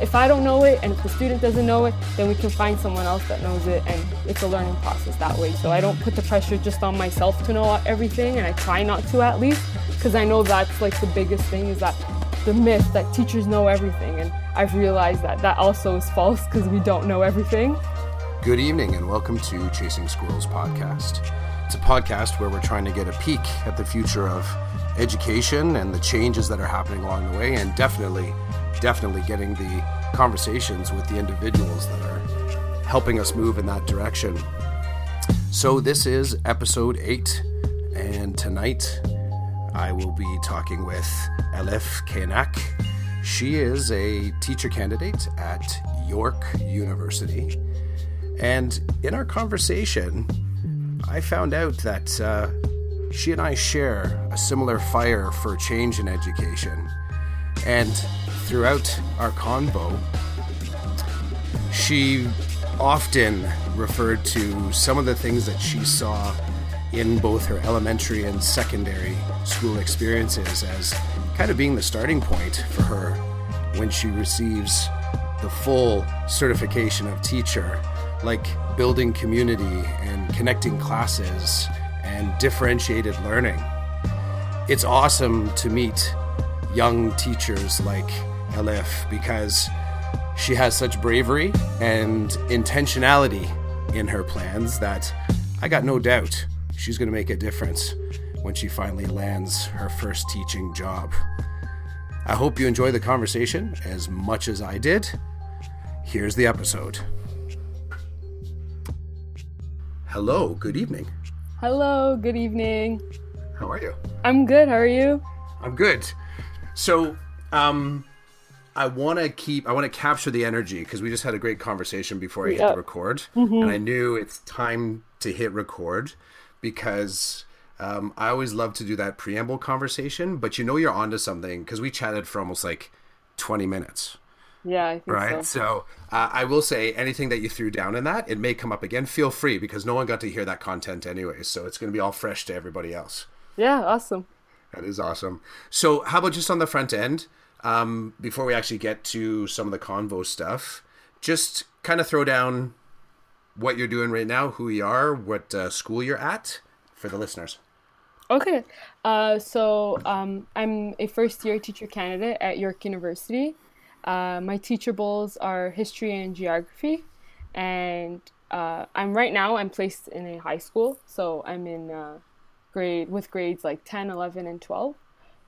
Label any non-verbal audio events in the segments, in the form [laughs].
if I don't know it and if the student doesn't know it, then we can find someone else that knows it and it's a learning process that way. So I don't put the pressure just on myself to know everything and I try not to at least because I know that's like the biggest thing is that the myth that teachers know everything and I've realized that that also is false because we don't know everything. Good evening and welcome to Chasing Squirrels podcast. It's a podcast where we're trying to get a peek at the future of education and the changes that are happening along the way and definitely definitely getting the conversations with the individuals that are helping us move in that direction. So, this is episode eight, and tonight I will be talking with Elif Kaynak. She is a teacher candidate at York University. And in our conversation, I found out that uh, she and I share a similar fire for change in education. And throughout our convo, she often referred to some of the things that she saw in both her elementary and secondary school experiences as kind of being the starting point for her when she receives the full certification of teacher, like building community and connecting classes and differentiated learning. It's awesome to meet young teachers like Because she has such bravery and intentionality in her plans that I got no doubt she's going to make a difference when she finally lands her first teaching job. I hope you enjoy the conversation as much as I did. Here's the episode. Hello, good evening. Hello, good evening. How are you? I'm good. How are you? I'm good. So, um, I want to keep, I want to capture the energy because we just had a great conversation before I hit the record, mm-hmm. and I knew it's time to hit record because um, I always love to do that preamble conversation, but you know you're onto something because we chatted for almost like 20 minutes. Yeah, right. So, so uh, I will say anything that you threw down in that, it may come up again. Feel free because no one got to hear that content anyway, so it's going to be all fresh to everybody else. Yeah, awesome. That is awesome. So, how about just on the front end, um, before we actually get to some of the convo stuff, just kind of throw down what you're doing right now, who you are, what uh, school you're at for the listeners. Okay. Uh, so, um, I'm a first year teacher candidate at York University. Uh, my teachables are history and geography, and uh, I'm right now I'm placed in a high school, so I'm in uh, grade with grades like 10, 11, and 12.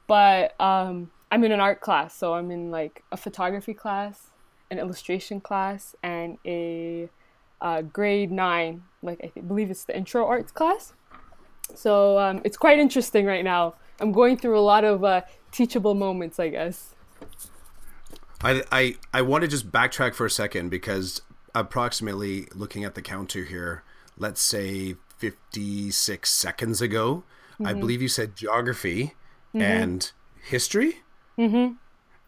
But um, I'm in an art class, so I'm in like a photography class, an illustration class, and a uh, grade nine, like I th- believe it's the intro arts class. So um, it's quite interesting right now. I'm going through a lot of uh, teachable moments, I guess. I, I I want to just backtrack for a second because approximately looking at the counter here, let's say 56 seconds ago, mm-hmm. I believe you said geography mm-hmm. and history. Mm-hmm.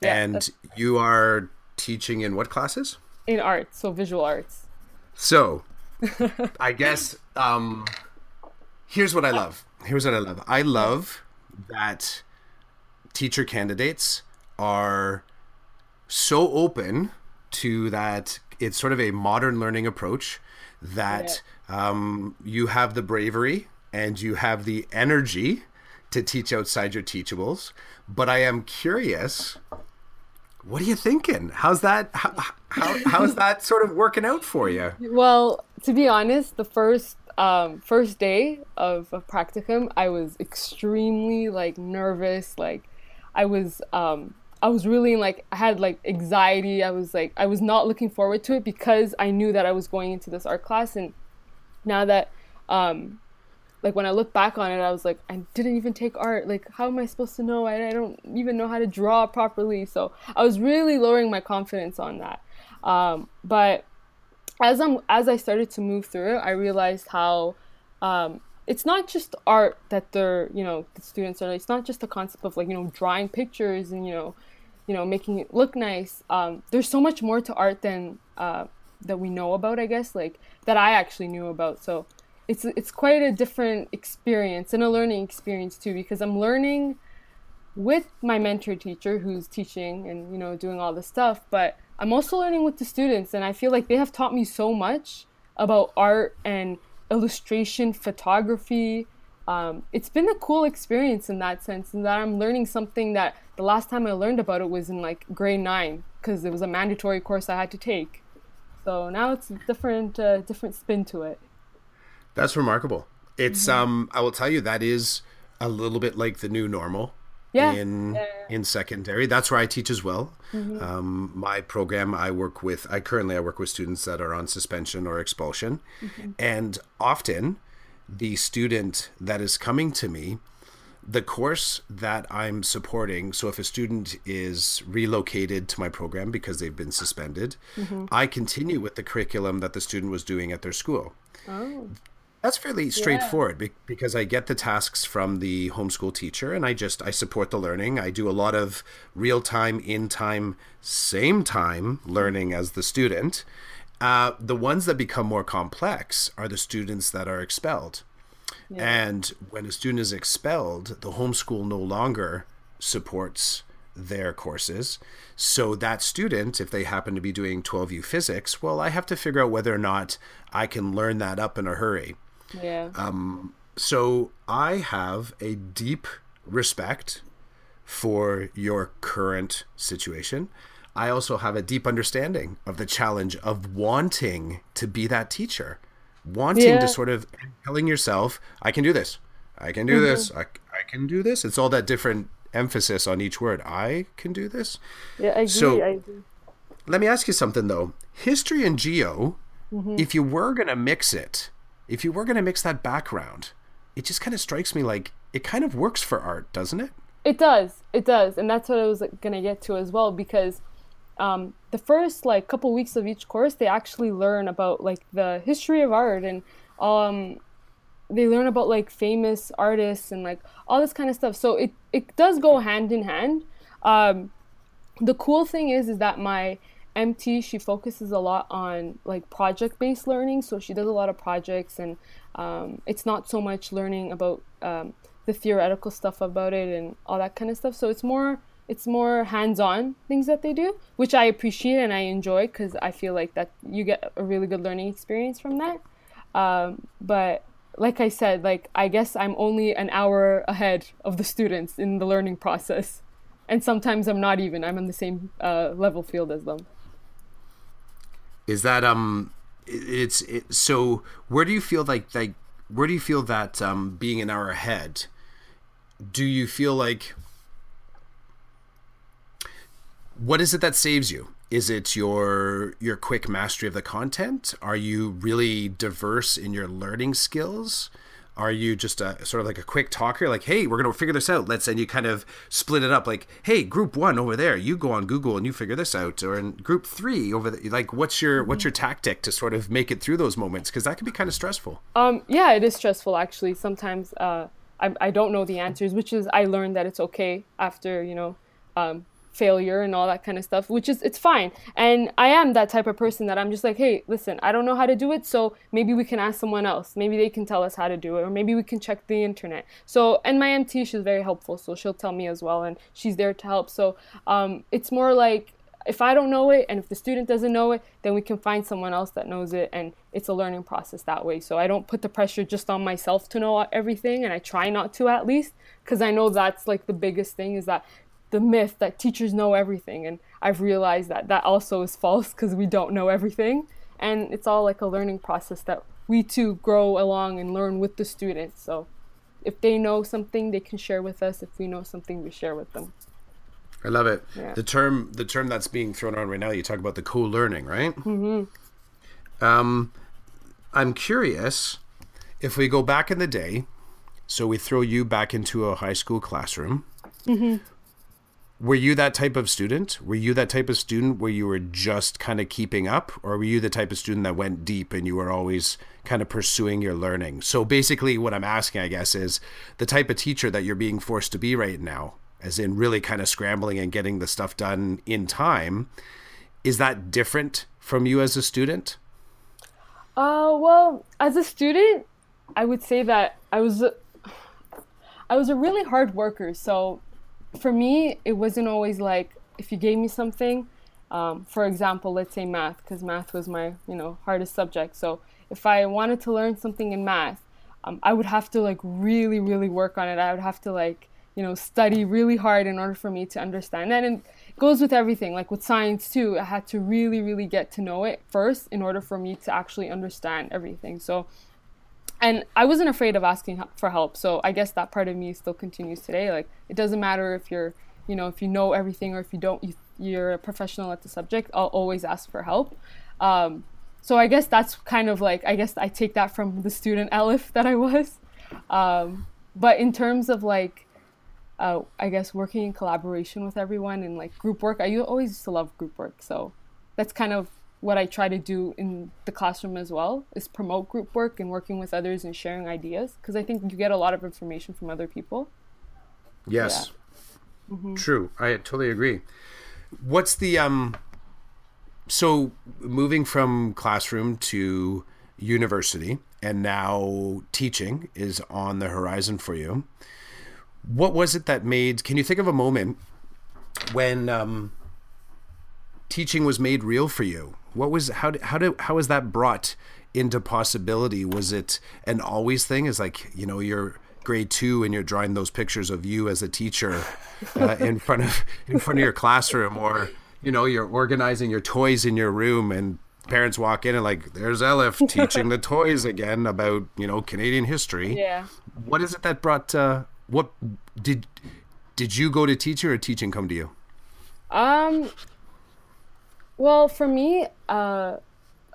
Yeah, and you are teaching in what classes? In arts, so visual arts. So, [laughs] I guess um, here's what I love. Here's what I love. I love that teacher candidates are so open to that it's sort of a modern learning approach that yeah. um, you have the bravery and you have the energy to teach outside your teachables. But I am curious, what are you thinking? How's that? How, how, how's that sort of working out for you? Well, to be honest, the first um, first day of, of practicum, I was extremely like nervous. Like I was um, I was really like I had like anxiety. I was like I was not looking forward to it because I knew that I was going into this art class and now that um like when I look back on it I was like I didn't even take art. Like how am I supposed to know? I, I don't even know how to draw properly. So I was really lowering my confidence on that. Um but as I'm as I started to move through it, I realized how um it's not just art that they're you know the students are it's not just the concept of like you know drawing pictures and you know you know making it look nice um, there's so much more to art than uh, that we know about i guess like that i actually knew about so it's it's quite a different experience and a learning experience too because i'm learning with my mentor teacher who's teaching and you know doing all this stuff but i'm also learning with the students. And i feel like they have taught me so much about art and illustration photography. Um, it's been a cool experience in that sense and that i'm learning something that the last time i learned about it was in like grade 9 because it was a mandatory course i had to take. So now it's a different uh, different spin to it that's remarkable it's mm-hmm. um i will tell you that is a little bit like the new normal yeah. in yeah. in secondary. That's where I teach as well. Mm-hmm. Um, my program, I work with. I currently I work with students that are on suspension or expulsion, mm-hmm. and often the student that is coming to me. The course that I'm supporting, so if a student is relocated to my program because they've been suspended, mm-hmm. I continue with the curriculum that the student was doing at their school. Oh. That's fairly straightforward yeah. because I get the tasks from the homeschool teacher and I just I support the learning. I do a lot of real time, in time, same time learning as the student. Uh, the ones that become more complex are the students that are expelled. Yeah. And when a student is expelled, the homeschool no longer supports their courses. So that student, if they happen to be doing 12U physics, well, I have to figure out whether or not I can learn that up in a hurry. Yeah. Um, so I have a deep respect for your current situation. I also have a deep understanding of the challenge of wanting to be that teacher, wanting yeah. to sort of telling yourself, I can do this. I can do mm-hmm. this. I, I can do this. It's all that different emphasis on each word. I can do this. Yeah, I agree. So, I agree. Let me ask you something though. History and geo, mm-hmm. if you were going to mix it, if you were going to mix that background, it just kind of strikes me like it kind of works for art, doesn't it? It does. It does. And that's what I was going to get to as well because um, the first like couple weeks of each course they actually learn about like the history of art and um they learn about like famous artists and like all this kind of stuff. So it it does go hand in hand. Um, the cool thing is is that my MT, she focuses a lot on like project based learning. So she does a lot of projects, and um, it's not so much learning about um, the theoretical stuff about it and all that kind of stuff. So it's more it's more hands on things that they do, which I appreciate and I enjoy because I feel like that you get a really good learning experience from that. Um, but like I said, like I guess I'm only an hour ahead of the students in the learning process, and sometimes I'm not even. I'm in the same uh, level field as them is that um it's it, so where do you feel like like where do you feel that um being an hour ahead? Do you feel like what is it that saves you? Is it your your quick mastery of the content? Are you really diverse in your learning skills are you just a sort of like a quick talker? Like hey we're going to figure this out. Let's and you kind of split it up. Like hey group 1 over there you go on google and you figure this out. Or in group 3 over the, like what's your what's your tactic to sort of make it through those moments? Because that can be kind of stressful. Um yeah it is stressful actually. Sometimes uh I, I don't know the answers which is i learned that it's okay after you know um failure and all that kind of stuff which is it's fine. And i am that type of person that i'm just like hey listen i don't know how to do it so maybe we can ask someone else. Maybe they can tell us how to do it or maybe we can check the internet. So and my mt she's very helpful so she'll tell me as well and she's there to help. So um, it's more like if I don't know it and if the student doesn't know it, then we can find someone else that knows it and it's a learning process that way. So I don't put the pressure just on myself to know everything and I try not to at least because I know that's like the biggest thing is that the myth that teachers know everything and i've realized that that also is false because we don't know everything. And it's all like a learning process that we too grow along and learn with the students. So if they know something they can share with us. If we know something we share with them. I love it. Yeah. the term the term that's being thrown around right now you talk about the co-learning right? Mm-hmm. um, i'm curious if we go back in the day so we throw you back into a high school classroom. Mm-hmm were you that type of student? Were you that type of student where you were just kind of keeping up, or were you the type of student that went deep and you were always kind of pursuing your learning? So basically, what I'm asking, I guess, is the type of teacher that you're being forced to be right now, as in really kind of scrambling and getting the stuff done in time. Is that different from you as a student? Uh, well, as a student, I would say that I was, [sighs] I was a really hard worker. So for me, it wasn't always like if you gave me something, um, for example, let's say math, because math was my you know hardest subject. So if I wanted to learn something in math, um, I would have to like really really work on it. I would have to like you know study really hard in order for me to understand that. And it goes with everything, like with science too. I had to really really get to know it first in order for me to actually understand everything. So and I wasn't afraid of asking for help. So I guess that part of me still continues today. Like it doesn't matter if you're, you know, if you know everything or if you don't, you, you're a professional at the subject. I'll always ask for help. Um, so I guess that's kind of like I guess I take that from the student [laughs] Elif that I was. Um, but in terms of like, uh, I guess working in collaboration with everyone and like group work, I always used to love group work. So that's kind of what I try to do in the classroom as well is promote group work and working with others and sharing ideas because I think you get a lot of information from other people. Yes. Yeah. Mm-hmm. True. I totally agree. What's the um so moving from classroom to university and now teaching is on the horizon for you. What was it that made can you think of a moment when um teaching was made real for you? What was how how do how was that brought into possibility? Was it an always thing? Is like you know you're grade two and you're drawing those pictures of you as a teacher uh, [laughs] in front of in front of your classroom, or you know you're organizing your toys in your room and parents walk in and like there's Elif [laughs] teaching the toys again about you know Canadian history. Yeah. What is it that brought? Uh, what did did you go to teacher or teaching come to you? Um, well, for me, uh,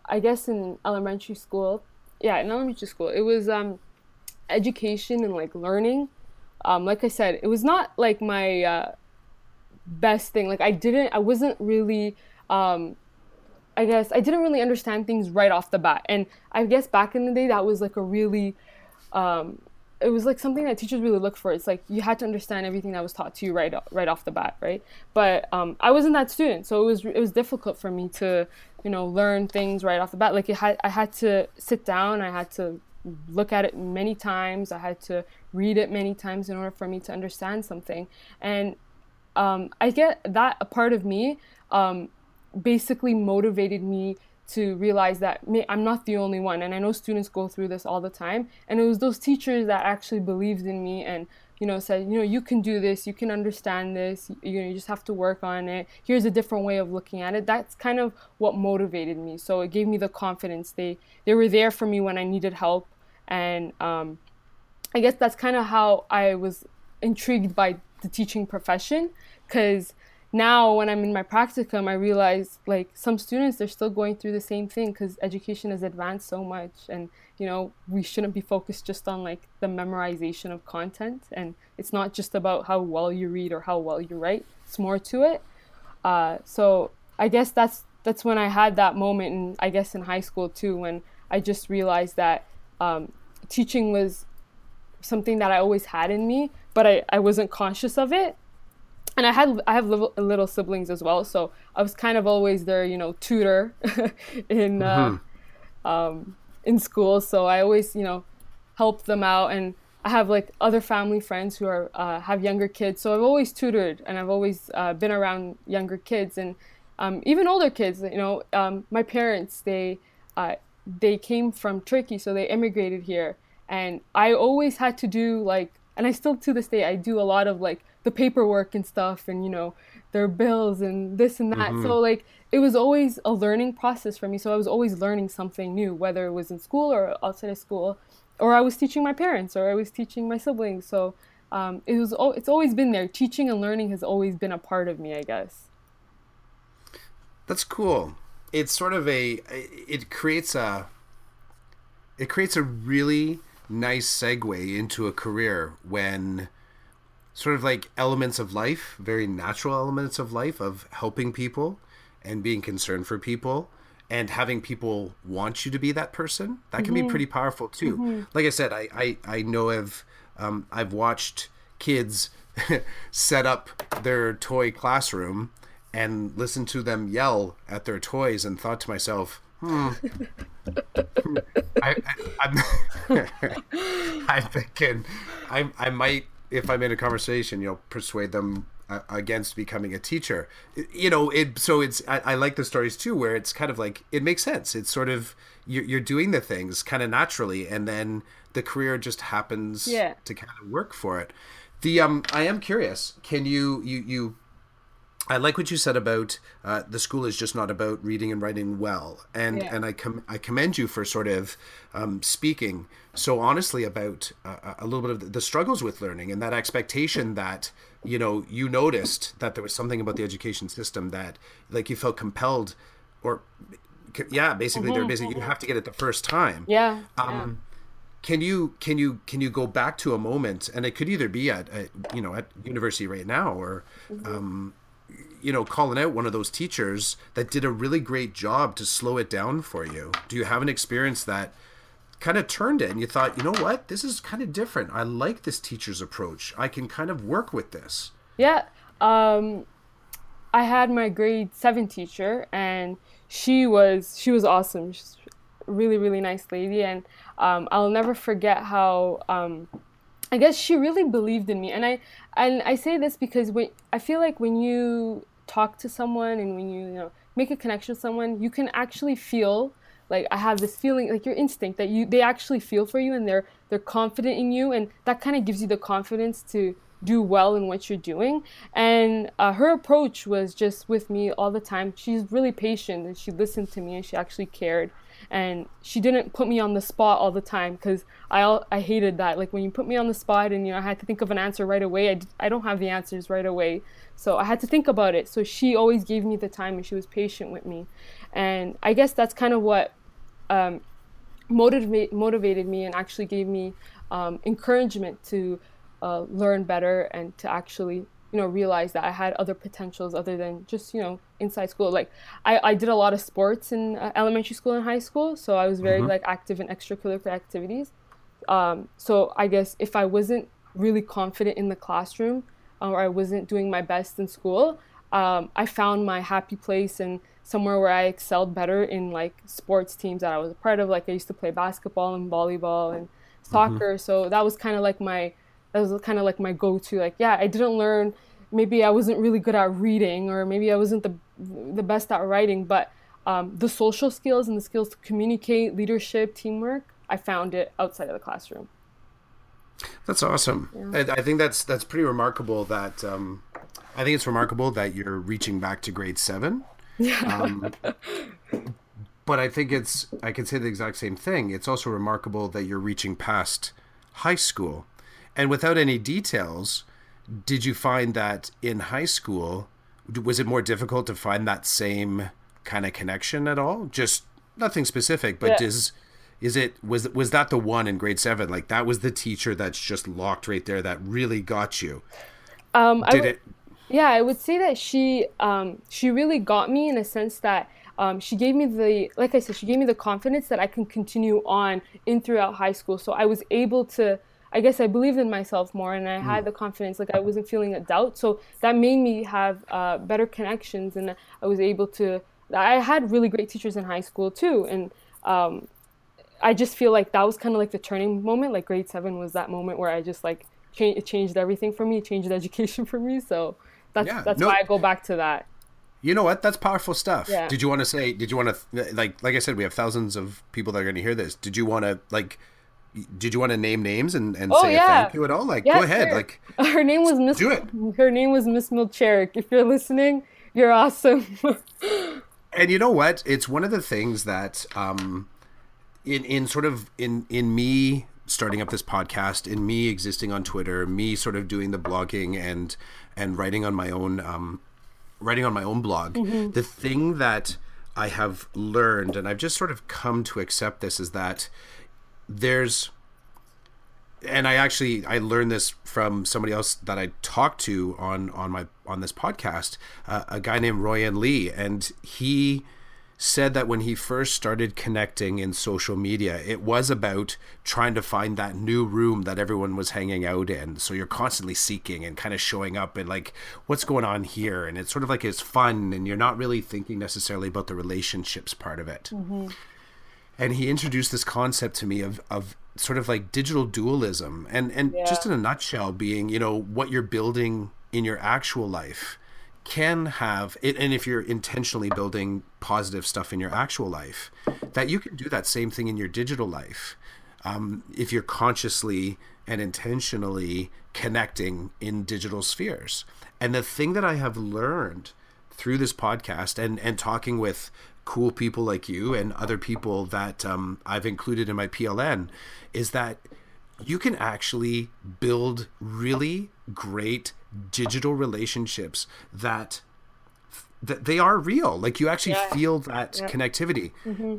I guess in elementary school, yeah, in elementary school, it was um, education and like learning. Um, like I said, it was not like my uh, best thing. Like I didn't, I wasn't really, um, I guess I didn't really understand things right off the bat. And I guess back in the day, that was like a really um, it was like something that teachers really look for. It's like you had to understand everything that was taught to you right right off the bat, right? But um, I wasn't that student, so it was it was difficult for me to you know learn things right off the bat. Like it had I had to sit down, I had to look at it many times, I had to read it many times in order for me to understand something, and um, I get that a part of me um, basically motivated me to realize that I'm not the only one. And I know students go through this all the time. And it was those teachers that actually believed in me and, you know, said, you know, you can do this, you can understand this, you know, you just have to work on it. Here's a different way of looking at it. That's kind of what motivated me. So it gave me the confidence. They they were there for me when I needed help. And um, I guess that's kind of how I was intrigued by the teaching profession because now when i'm in my practicum i realize like some students they're still going through the same thing because education has advanced so much and you know we shouldn't be focused just on like the memorization of content. And it's not just about how well you read or how well you write. It's more to it. Uh, so i guess that's that's when i had that moment and i guess in high school too when i just realized that um, teaching was something that i always had in me but I, I wasn't conscious of it and I had I have little, little, siblings as well, so I was kind of always their you know tutor [laughs] in uh, mm-hmm. um, in school. So I always you know helped them out, and I have like other family friends who are uh, have younger kids, so I've always tutored and I've always uh, been around younger kids and um, even older kids. You know, um, my parents they uh, they came from Turkey, so they immigrated here, and I always had to do like, and I still to this day I do a lot of like the paperwork and stuff and you know their bills and this and that. Mm-hmm. so like it was always a learning process for me. So i was always learning something new whether it was in school or outside of school or i was teaching my parents or i was teaching my siblings. So um, it was it's always been there. Teaching and learning has always been a part of me i guess. That's cool. It's sort of a it creates a it creates a really nice segue into a career when sort of like elements of life, very natural elements of life of helping people and being concerned for people and having people want you to be that person. That can mm-hmm. be pretty powerful too. Mm-hmm. Like I said, I I, I know of um, I've watched kids [laughs] set up their toy classroom and listen to them yell at their toys and thought to myself, hmm. [laughs] I, I, I'm, [laughs] I'm thinking I, I might if I'm in a conversation, you know, persuade them uh, against becoming a teacher. You know, it. So it's. I, I, like the stories too, where it's kind of like it makes sense. It's sort of you're, you're doing the things kind of naturally, and then the career just happens yeah. to kind of work for it. The um, I am curious. Can you you you I like what you said about uh, the school is just not about reading and writing well, and yeah. and I com- I commend you for sort of um, speaking so honestly about uh, a little bit of the struggles with learning and that expectation that you know you noticed that there was something about the education system that like you felt compelled, or yeah, basically mm-hmm. they're busy. You have to get it the first time. Yeah. Um, yeah. Can you can you can you go back to a moment, and it could either be at, at you know at university right now or. Mm-hmm. Um, you know, calling out one of those teachers that did a really great job to slow it down for you? Do you have an experience that kind of turned it and you thought, you know what, this is kind of different. I like this teacher's approach. I can kind of work with this. Yeah. Um, I had my grade seven teacher and she was she was awesome. She's really really nice lady and um, I'll never forget how um, I guess she really believed in me, and I and I say this because when I feel like when you talk to someone and when you you know make a connection with someone, you can actually feel like I have this feeling like your instinct that you they actually feel for you and they're they're confident in you, and that kind of gives you the confidence to do well in what you're doing. And uh, her approach was just with me all the time. She's really patient and she listened to me and she actually cared and she didn't put me on the spot all the time because I I hated that. Like when you put me on the spot and you know I had to think of an answer right away I, I don't have the answers right away. So I had to think about it. So she always gave me the time and she was patient with me. And I guess that's kind of what um, motivate, motivated me and actually gave me um, encouragement to uh, learn better and to actually you know realize that I had other potentials other than just you know inside school like I, I did a lot of sports in uh, elementary school and high school so I was very mm-hmm. like active in extracurricular activities um, so I guess if I wasn't really confident in the classroom uh, or I wasn't doing my best in school um, I found my happy place and somewhere where I excelled better in like sports teams that I was a part of like I used to play basketball and volleyball and mm-hmm. soccer mm-hmm. so that was kind of like my that was kind of like my go-to like yeah i didn't learn maybe i wasn't really good at reading or maybe i wasn't the the best at writing but um, the social skills and the skills to communicate leadership teamwork i found it outside of the classroom. That's awesome. Yeah. I, I, think that's that's pretty remarkable that um, i think it's remarkable that you're reaching back to grade seven. Yeah. Um, but i think it's i can say the exact same thing. It's also remarkable that you're reaching past high school and without any details, did you find that in high school was it more difficult to find that same kind of connection at all? Just nothing specific, but yeah. is is it was was that the one in grade seven? Like that was the teacher that's just locked right there that really got you. Um, Did it? Yeah, I would say that she um, she really got me in a sense that um, she gave me the like I said she gave me the confidence that I can continue on in throughout high school. So I was able to I guess I believed in myself more and I had mm. the confidence, like I wasn't feeling a doubt. So that made me have uh, better connections and I was able to, I had really great teachers in high school too. And um, I just feel like that was kind of like the turning moment. Like grade seven was that moment where I just like, cha- it changed everything for me, it changed [laughs] education for me. So that's, yeah, that's no, why I go back to that. You know what? That's powerful stuff. Yeah. Did you want to say, did you want to, like, like I said, we have thousands of people that are going to hear this. Did you want to like, did you want to name names and, and oh, say yeah. thank you at all? Like, yeah, go ahead. Sure. Like, her name was Miss. Do it. Her name was Miss Milcherik. If you're listening, you're awesome. [laughs] and you know what? It's one of the things that, um, in in sort of in in me starting up this podcast, in me existing on Twitter, me sort of doing the blogging and and writing on my own um, writing on my own blog. Mm-hmm. The thing that I have learned, and I've just sort of come to accept this, is that there's and I actually I learned this from somebody else that I talked to on on my on this podcast, uh, a guy named Royan Lee, and he said that when he first started connecting in social media, it was about trying to find that new room that everyone was hanging out in. So you're constantly seeking and kind of showing up and like, what's going on here? And it's sort of like it's fun, and you're not really thinking necessarily about the relationships part of it. Mm-hmm and he introduced this concept to me of of sort of like digital dualism and and Yeah. just in a nutshell being you know what you're building in your actual life can have it and if you're intentionally building positive stuff in your actual life that you can do that same thing in your digital life um, if you're consciously and intentionally connecting in digital spheres and the thing that i have learned through this podcast and and talking with cool people like you and other people that um, I've included in my PLN is that you can actually build really great digital relationships that that they are real. Like you actually Yeah. feel that Yeah. connectivity.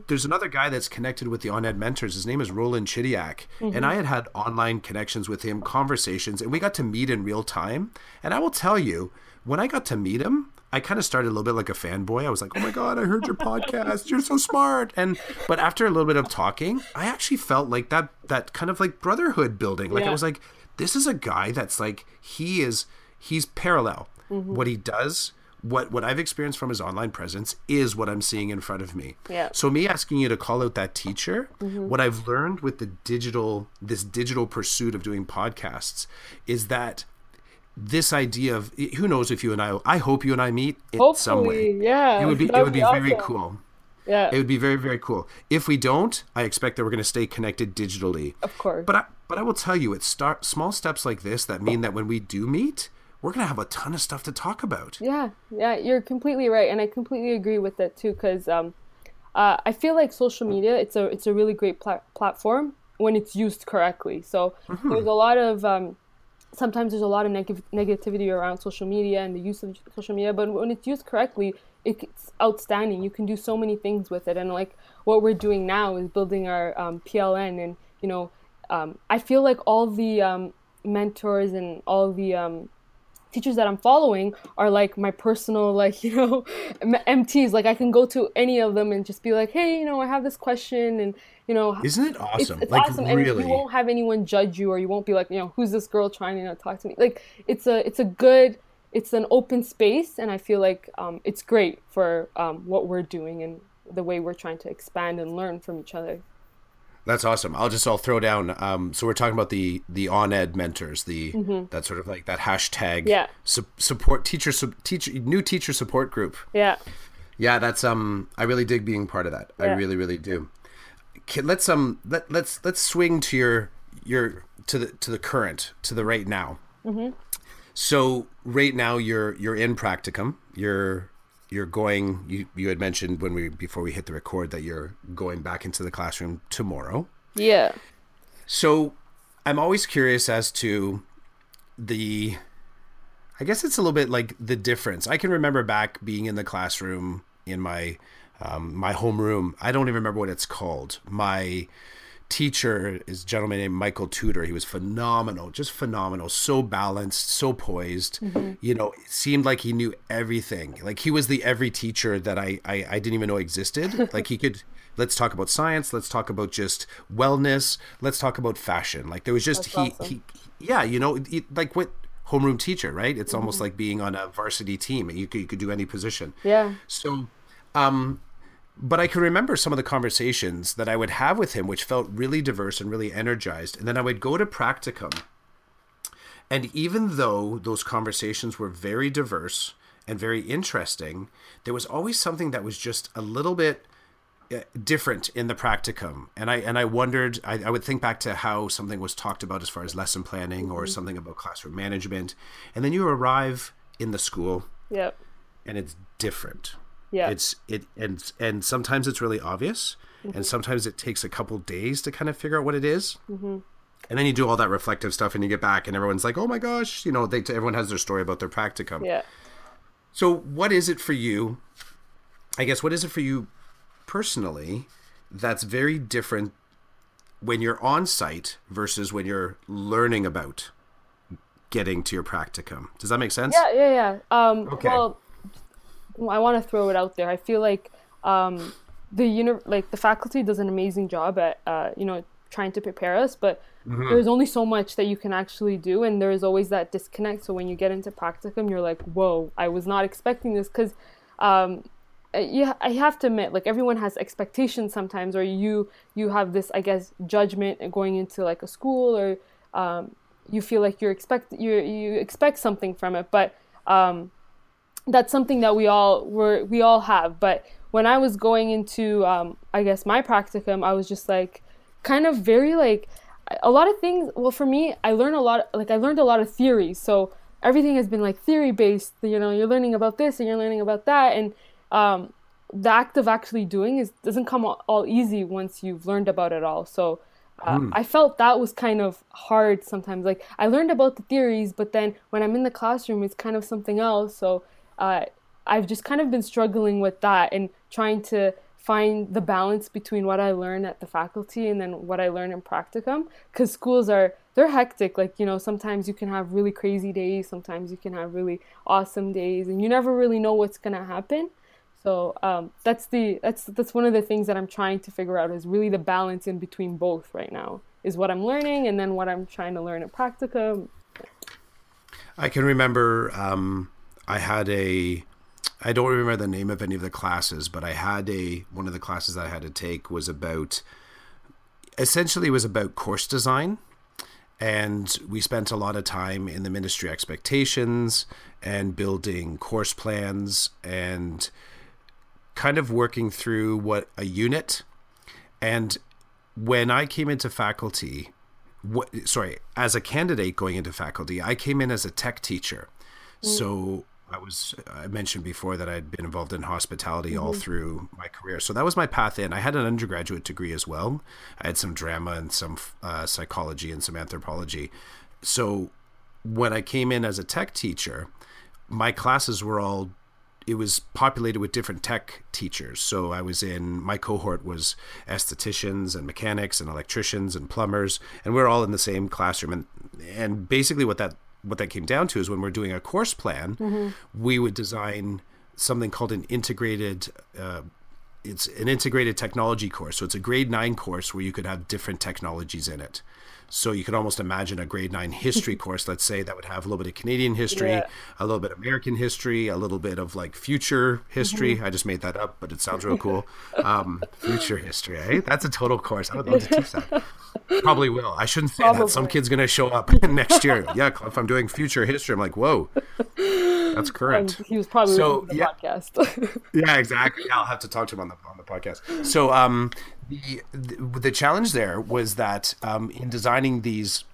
There's another guy that's connected with the On Ed mentors. His name is Rolland Chidiac, and I had had online connections with him, conversations, and we got to meet in real time. And I will tell you, when I got to meet him, I kind of started a little bit like a fanboy. I was like, "Oh my god, I heard your podcast. You're so smart." And but after a little bit of talking, I actually felt like that that kind of like brotherhood building. Like I was like, "This is a guy that's like he is he's parallel. Mm-hmm. What he does." What what I've experienced from his online presence is what I'm seeing in front of me. Yeah. So me asking you to call out that teacher, Mm-hmm. what I've learned with the digital this digital pursuit of doing podcasts is that this idea of who knows if you and I I hope you and I meet in some way. Yeah, It would be it would be be very cool. Yeah, It would be very very cool. If we don't, I expect that we're going to stay connected digitally. of course. But I but I will tell you it's start small steps like this that mean that when we do meet, we're going to have a ton of stuff to talk about. Yeah, yeah, you're completely right, and I completely agree with that too. Because um, uh, I feel like social media it's a it's a really great pla- platform when it's used correctly. So there's a lot of um, sometimes there's a lot of neg- negativity around social media and the use of social media, but when it's used correctly, it's outstanding. You can do so many things with it, and like what we're doing now is building our um, PLN, and you know, um, I feel like all the um, mentors and all the um, teachers that I'm following are like my personal like [laughs] you know M- MTs like I can go to any of them and just be like hey you know I have this question and you know Isn't it awesome? it's like awesome and you won't have anyone judge you or you won't be like you know who's this girl trying to you know, talk to me? Like it's a it's a good it's an open space and I feel like um, it's great for um, what we're doing and the way we're trying to expand and learn from each other That's awesome. I'll just I'll throw down. Um, so we're talking about the the on ed mentors, the that sort of like that hashtag Mm-hmm. Yeah. su- support teacher su- teacher new teacher support group. yeah Yeah, that's um. I really dig being part of that. I really really do. Okay, let's um let let's let's swing to your your to the to the current to the right now. Mm-hmm. So right now you're you're in practicum. You're you're going. You you had mentioned when we before we hit the record that you're going back into the classroom tomorrow. yeah So I'm always curious as to the I guess it's a little bit like the difference. I can remember back being in the classroom in my um, my homeroom. I don't even remember what it's called. My teacher is a gentleman named Michael Tudor. He was phenomenal, just phenomenal, so balanced, so poised. You know, it seemed like he knew everything. Like he was the every teacher that I I, I didn't even know existed. [laughs] like he could let's talk about science, let's talk about just wellness, let's talk about fashion. Like there was just he awesome. he yeah, you know, it, like what homeroom teacher, right? It's almost like being on a varsity team. You could, you could do any position. yeah So, um, but I can remember some of the conversations that I would have with him, which felt really diverse and really energized. And then I would go to practicum. And even though those conversations were very diverse and very interesting, there was always something that was just a little bit uh, different in the practicum. And i and i wondered I, I would think back to how something was talked about as far as lesson planning or something about classroom management. And then you arrive in the school yeah and it's different yeah. It's it and and sometimes it's really obvious and sometimes it takes a couple days to kind of figure out what it is. and then you do all that reflective stuff and you get back and everyone's like oh my gosh you know they everyone has their story about their practicum. Yeah. So what is it for you i guess what is it for you personally that's very different when you're on site versus when you're learning about getting to your practicum? Does that make sense? Yeah, yeah, yeah. Um, Okay. Well, I want to throw it out there. I feel like um, the uni- like the faculty does an amazing job at uh, you know trying to prepare us, but there's only so much that you can actually do, and there is always that disconnect. So when you get into practicum, you're like, "Whoa, I was not expecting this," because um, you I have to admit like everyone has expectations sometimes or you you have this I guess judgment going into like a school or um, you feel like you're expect you you expect something from it but um, that's something that we all were we all have but when I was going into um, I guess my practicum I was just like kind of very like a lot of things well for me I learned a lot like I learned a lot of theories so everything has been like theory based you know you're learning about this and you're learning about that and um, the act of actually doing is doesn't come all, all easy once you've learned about it all. So uh, mm. I felt that was kind of hard sometimes. Like I learned about the theories, but then when I'm in the classroom, it's kind of something else. So uh, I've just kind of been struggling with that and trying to find the balance between what I learn at the faculty and then what I learn in practicum. Because schools are they're hectic. Like you know, sometimes you can have really crazy days, sometimes you can have really awesome days, and you never really know what's gonna happen. So um, that's the that's that's one of the things that I'm trying to figure out is really the balance in between both right now is what I'm learning and then what I'm trying to learn at practicum. I can remember um, I had a I don't remember the name of any of the classes, but I had a one of the classes I had to take was about essentially was about course design and we spent a lot of time in the ministry expectations and building course plans and kind of working through what a unit and when I came into faculty, what, sorry, as a candidate going into faculty, I came in as a tech teacher. Mm. So I was I mentioned before that I'd been involved in hospitality mm-hmm. all through my career. So that was my path in. I had an undergraduate degree as well. I had some drama and some uh, psychology and some anthropology. So when I came in as a tech teacher, my classes were all it was populated with different tech teachers. So I was in my cohort was estheticians and mechanics and electricians and plumbers, and we are all in the same classroom. And and basically what that what that came down to is when we're doing a course plan, mm-hmm. we would design something called an integrated. Uh, it's an integrated technology course. So it's a grade nine course where you could have different technologies in it. So you could almost imagine a grade nine history [laughs] course, let's say, that would have a little bit of Canadian history, yeah. a little bit of American history, a little bit of like future history. Mm-hmm. I just made that up, but it sounds real [laughs] cool. Um, future history, eh? That's a total course. I would love to teach that. [laughs] Probably will. I shouldn't say Probably. that. Some kid's going to show up next year. Yeah, if I'm doing future history, I'm like, whoa, that's current. And he was probably so, the yeah. podcast. yeah, exactly. Yeah, I'll have to talk to him on the on the podcast. So, um, the, the, the challenge there was that um, in designing these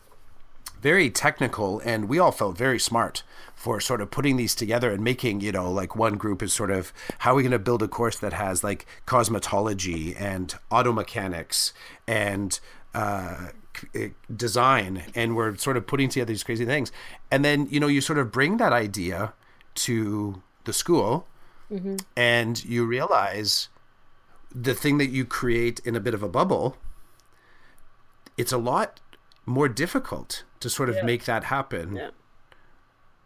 very technical and we all felt very smart for sort of putting these together and making you know like one group is sort of how are we going to build a course that has like cosmetology and auto mechanics and uh, eh, design and we're sort of putting together these crazy things and then you know you sort of bring that idea to the school mm-hmm. and you realize the thing that you create in a bit of a bubble, it's a lot more difficult to sort of yeah. make that happen yeah.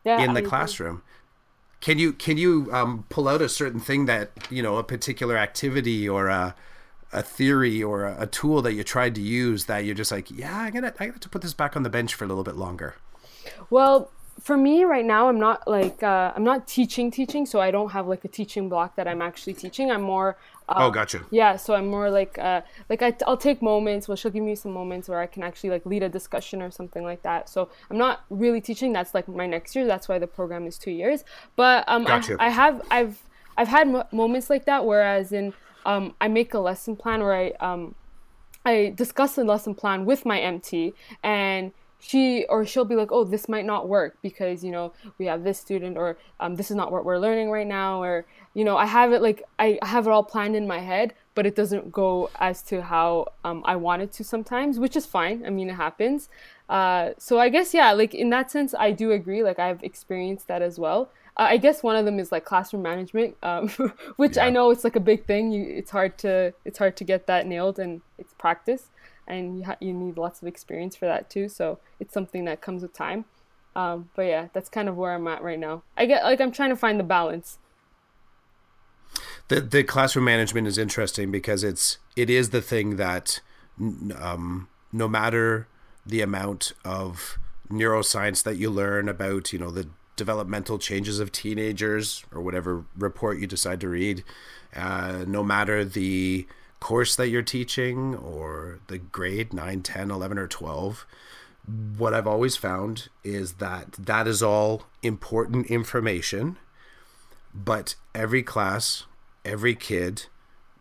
Yeah, in the I classroom. Can you can you um, pull out a certain thing that you know a particular activity or a a theory or a, a tool that you tried to use that you're just like yeah I gotta I got to put this back on the bench for a little bit longer. Well, for me right now i'm not like uh, i'm not teaching teaching so i don't have like a teaching block that i'm actually teaching. I'm more uh, oh gotcha. yeah so i'm more like uh, like I, i'll take moments well she'll give me some moments where i can actually like lead a discussion or something like that. So i'm not really teaching. That's like my next year. That's why the program is two years. But um gotcha. I, I have i've i've had mo- moments like that whereas in um i make a lesson plan where i um i discuss the lesson plan with my mt and she or she'll be like, oh, this might not work because you know we have this student or um, this is not what we're learning right now or you know I have it like I have it all planned in my head, but it doesn't go as to how um, I want it to sometimes, which is fine. I mean, it happens. Uh, so I guess yeah, like in that sense, I do agree. Like I've experienced that as well. Uh, I guess one of them is like classroom management, um, [laughs] which yeah. I know it's like a big thing. You, it's hard to it's hard to get that nailed, and it's practice and you, ha- you need lots of experience for that too. So it's something that comes with time. Um, but yeah, that's kind of where I'm at right now. I get like I'm trying to find the balance. The the classroom management is interesting because it's it is the thing that um, no matter the amount of neuroscience that you learn about, you know the developmental changes of teenagers or whatever report you decide to read, uh, no matter the course that you're teaching or the grade 9, 10, 11, or 12. What I've always found is that that is all important information, but every class, every kid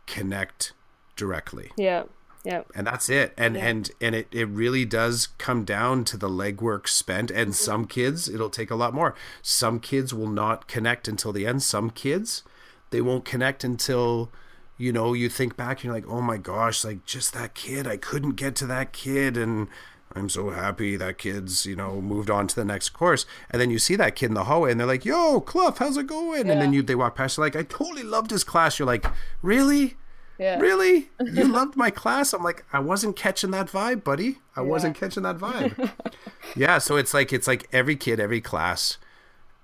connect directly. Yeah. Yeah. And that's it. And yeah. and and it, it really does come down to the legwork spent. And mm-hmm. some kids it'll take a lot more. Some kids will not connect until the end. Some kids they won't connect until you know you think back and you're like, oh my gosh, like just that kid. I couldn't get to that kid and I'm so happy that kid's, you know, moved on to the next course. And then you see that kid in the hallway and they're like, yo, Clough, how's it going? Yeah. And then you they walk past, you're like, I totally loved his class. You're like, really? Yeah. Really? You [laughs] loved my class? I'm like, I wasn't catching that vibe, buddy. I yeah. wasn't catching that vibe. yeah, so it's like it's like every kid, every class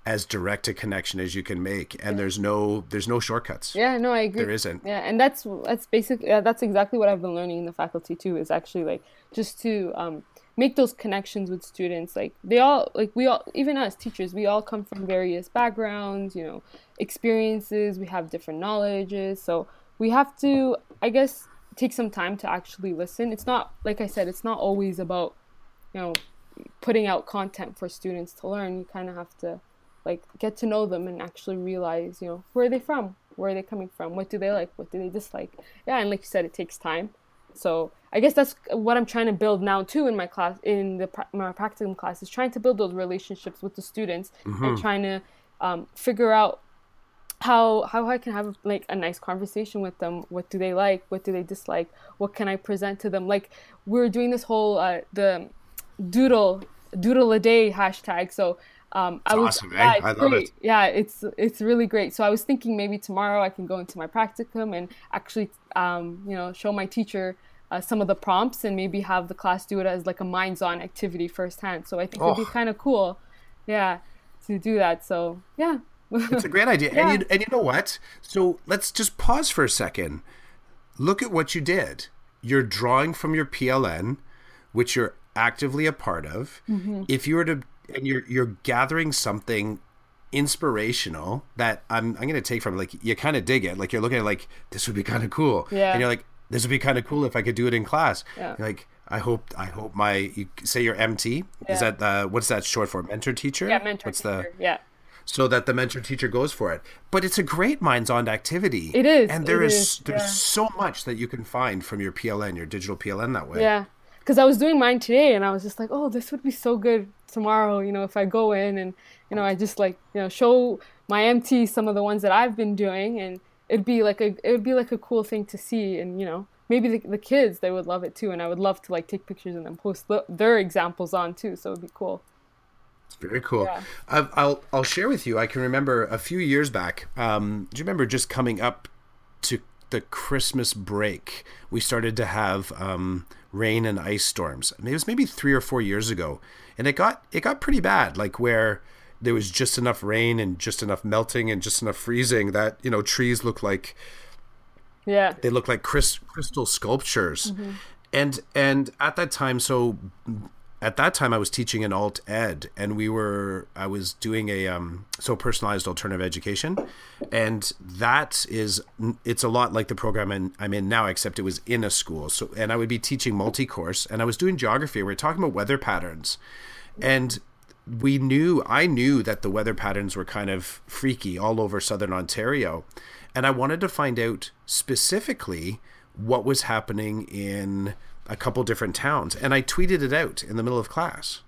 as direct a connection as you can make and there's no there's no shortcuts. Yeah no i agree. There isn't. Yeah and that's that's basically yeah, that's exactly what i've been learning in the faculty too is actually like just to um, make those connections with students like they all like we all even as teachers we all come from various backgrounds you know experiences we have different knowledges so we have to i guess take some time to actually listen. It's not like i said it's not always about you know putting out content for students to learn. You kind of have to like get to know them and actually realize you know where are they from where are they coming from what do they like what do they dislike yeah and like you said it takes time so i guess that's what i'm trying to build now too in my class in the my practicum class is trying to build those relationships with the students mm-hmm. and trying to um, figure out how how I can have like a nice conversation with them. What do they like? What do they dislike? What can I present to them? Like we're doing this whole uh, the doodle doodle a day hashtag. So um, I was awesome, yeah, I love great. it. Yeah, it's it's really great. So I was thinking maybe tomorrow I can go into my practicum and actually um, you know show my teacher uh, some of the prompts and maybe have the class do it as like a minds-on activity firsthand. So I think oh. it'd be kind of cool, yeah, to do that. So yeah, it's a [laughs] great idea. yeah. And, you, and you know what? So let's just pause for a second. Look at what you did. You're drawing from your PLN, which you're actively a part of. Mm-hmm. If you were to, and you're you're gathering something inspirational that I'm I'm gonna take from like you kind of dig it. Like you're looking at like this would be kind of cool. Yeah. And you're like this would be kind of cool if I could do it in class. Yeah. You're like I hope I hope my you say your MT yeah. is that uh, what's that short for mentor teacher? Yeah, mentor what's teacher. The, yeah so that the mentor teacher goes for it. But it's a great minds-on activity. It is, and there is, is, there's yeah. so much that you can find from your PLN, your digital PLN that way. Yeah, because I was doing mine today, and I was just like, oh, this would be so good tomorrow. You know, if I go in and you know I just like you know show my MT some of the ones that I've been doing, and it'd be like a it would be like a cool thing to see, and you know maybe the, the kids they would love it too, and I would love to like take pictures and then post the, their examples on too, so it'd be cool. It's very cool. Yeah. I'll I'll share with you. I can remember a few years back. Um, do you remember just coming up to the Christmas break? We started to have um, rain and ice storms. It was maybe three or four years ago, and it got it got pretty bad. Like where there was just enough rain and just enough melting and just enough freezing that you know trees look like yeah they look like crystal sculptures. Mm-hmm. And and at that time, so at that time I was teaching in alt ed and we were I was doing a um, so personalized alternative education. And that is it's a lot like the program I'm in now except it was in a school. So and I would be teaching multi-course and I was doing geography. We are talking about weather patterns. And we knew I knew that the weather patterns were kind of freaky all over southern Ontario. And I wanted to find out specifically what was happening in a couple different towns and I tweeted it out in the middle of class.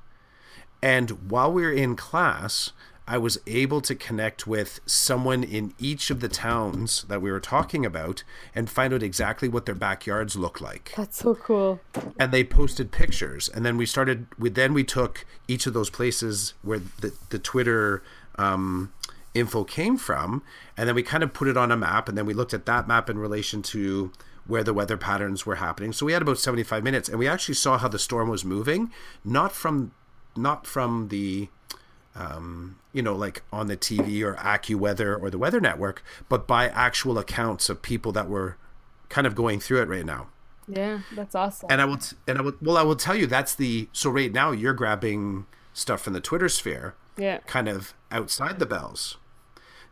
And while we were in class, I was able to connect with someone in each of the towns that we were talking about and find out exactly what their backyards look like. That's so cool. And they posted pictures. And then we started we then we took each of those places where the, the Twitter um, info came from, and then we kind of put it on a map, and then we looked at that map in relation to where the weather patterns were happening. So we had about 75 minutes and we actually saw how the storm was moving, not from not from the um, you know, like on the TV or AccuWeather or the Weather Network, but by actual accounts of people that were kind of going through it right now. Yeah, that's awesome. And I will, t- and I will, well, I will tell you that's the so right now you're grabbing stuff from the Twitter sphere, Yeah. kind of outside the bells.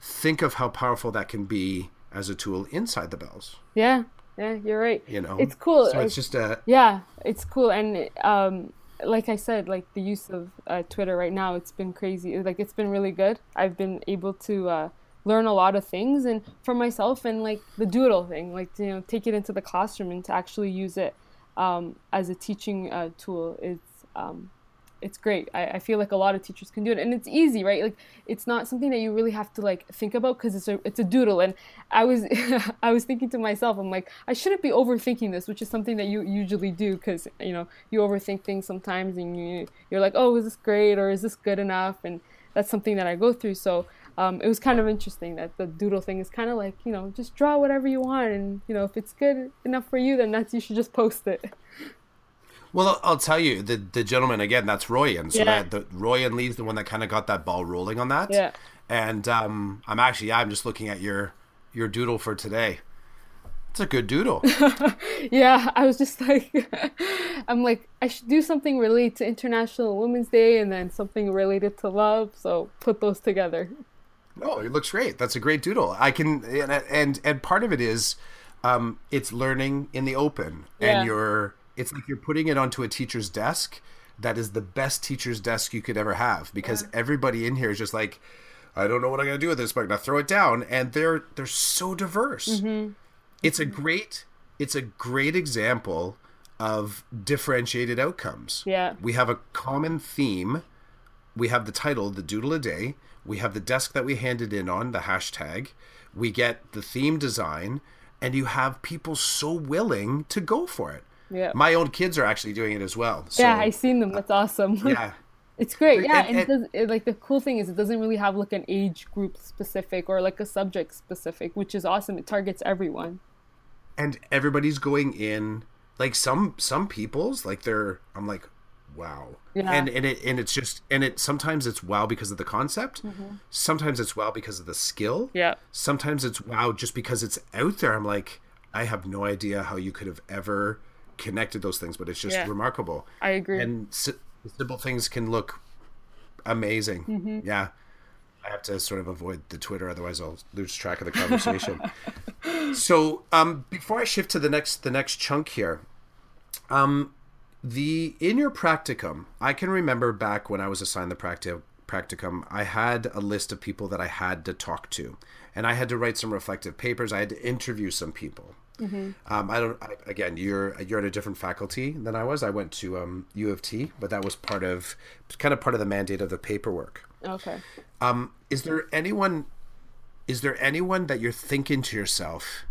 Think of how powerful that can be as a tool inside the bells. Yeah. Yeah, you're right. You know, It's cool. So it's Like- just a Yeah, it's cool, and um, like I said, like the use of uh, Twitter right now, it's been crazy. Like it's been really good. I've been able to uh, learn a lot of things, and for myself, and like the doodle thing, like you know, take it into the classroom and to actually use it um, as a teaching uh, tool. It's um, it's great. I, I feel like a lot of teachers can do it, and it's easy, right? Like it's not something that you really have to like think about because it's a it's a doodle. And I was [laughs] I was thinking to myself, I'm like, I shouldn't be overthinking this, which is something that you usually do because you know you overthink things sometimes, and you you're like, oh, is this great or is this good enough? And that's something that I go through. So um, it was kind of interesting that the doodle thing is kind of like you know just draw whatever you want, and you know if it's good enough for you, then that's you should just post it. [laughs] Well, I'll- tell you, the the gentleman again, that's Royan. So Yeah. that the Royan Lee's the one that kind of got that ball rolling on that. Yeah. And um, I'm actually, yeah, I'm just looking at your your doodle for today. It's a good doodle. [laughs] yeah, I was just like, [laughs] I'm like, I should do something related to International Women's Day and then something related to love. So put those together. no, it looks great. That's a great doodle. I can, and and, and part of it is, um, it's learning in the open, Yeah. and you're, it's like you're putting it onto a teacher's desk. That is the best teacher's desk you could ever have because everybody in here is just like, I don't know what I'm gonna do with this, but I'm gonna throw it down, and they're they're so diverse. Mm-hmm. It's a great it's a great example of differentiated outcomes. Yeah. We have a common theme. We have the title, the doodle a day. We have the desk that we handed in on, the hashtag. We get the theme design, and you have people so willing to go for it. Yeah. My own kids are actually doing it as well. So, yeah, I've seen them. That's awesome. [laughs] yeah. it's great. Yeah, And- and, it does, it, like the cool thing is it doesn't really have like an age group specific or like a subject specific, which is awesome. It targets everyone. and everybody's going in like some some people's like they're i'm like wow Yeah. and and it and it's just and it sometimes it's wow because of the concept Mm-hmm. sometimes it's wow because of the skill Yeah. sometimes it's wow just because it's out there i'm like i have no idea how you could have ever connected those things but it's just Yeah. remarkable. I agree. and si- simple things can look amazing. Mm-hmm. yeah. I have to sort of avoid the twitter otherwise i'll lose track of the conversation. [laughs] So um before i shift to the next the next chunk here um the in your practicum i can remember back when i was assigned the practi- practicum i had a list of people that i had to talk to. And i had to write some reflective papers. I had to interview some people um, I don't. I, again, you're you're at a different faculty than I was. I went to um, U of T, but that was part of kind of part of the mandate of the paperwork. okay. Um, is there anyone? Is there anyone that you're thinking to yourself?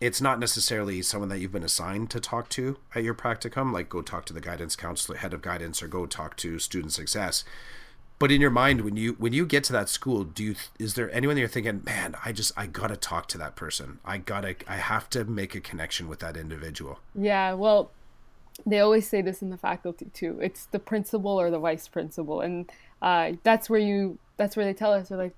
It's not necessarily someone that you've been assigned to talk to at your practicum, like go talk to the guidance counselor, head of guidance, or go talk to student success. But in your mind, when you when you get to that school, do you is there anyone you're thinking, man, I just I gotta talk to that person. I gotta I have to make a connection with that individual. Yeah, well, they always say this in the faculty too. It's the principal or the vice principal, and uh, that's where you. That's where they tell us. They're like,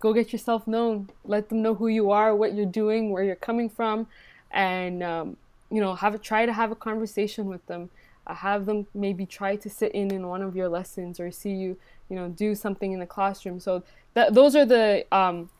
go get yourself known. Let them know who you are, what you're doing, where you're coming from, and um, you know, have a, try to have a conversation with them. Have them maybe try to sit in in one of your lessons or see you, you know, do something in the classroom. So that those are the, um,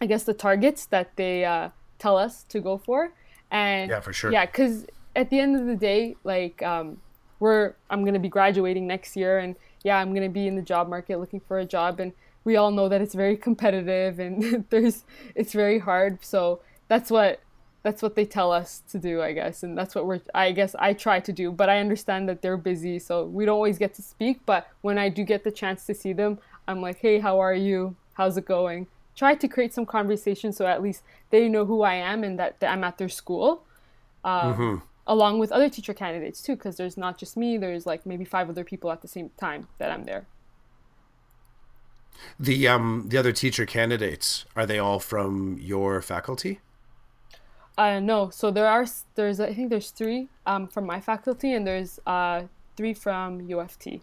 I guess, the targets that they uh, tell us to go for. And Yeah, for sure. Yeah, because at the end of the day, like um, we're I'm gonna be graduating next year, and yeah, I'm gonna be in the job market looking for a job, and we all know that it's very competitive and [laughs] there's it's very hard. So that's what that's what they tell us to do, I guess, and that's what we're I guess I try to do. But I understand that they're busy, so we don't always get to speak. But when I do get the chance to see them, I'm like, hey, how are you? How's it going? Try to create some conversation so at least they know who I am and that, that I'm at their school um, along with other teacher candidates too, because there's not just me. There's like maybe five other people at the same time that I'm there. The um the other teacher candidates are they all from your faculty? Uh, no, so there are there's I think there's three um, from my faculty and there's uh, three from U of T.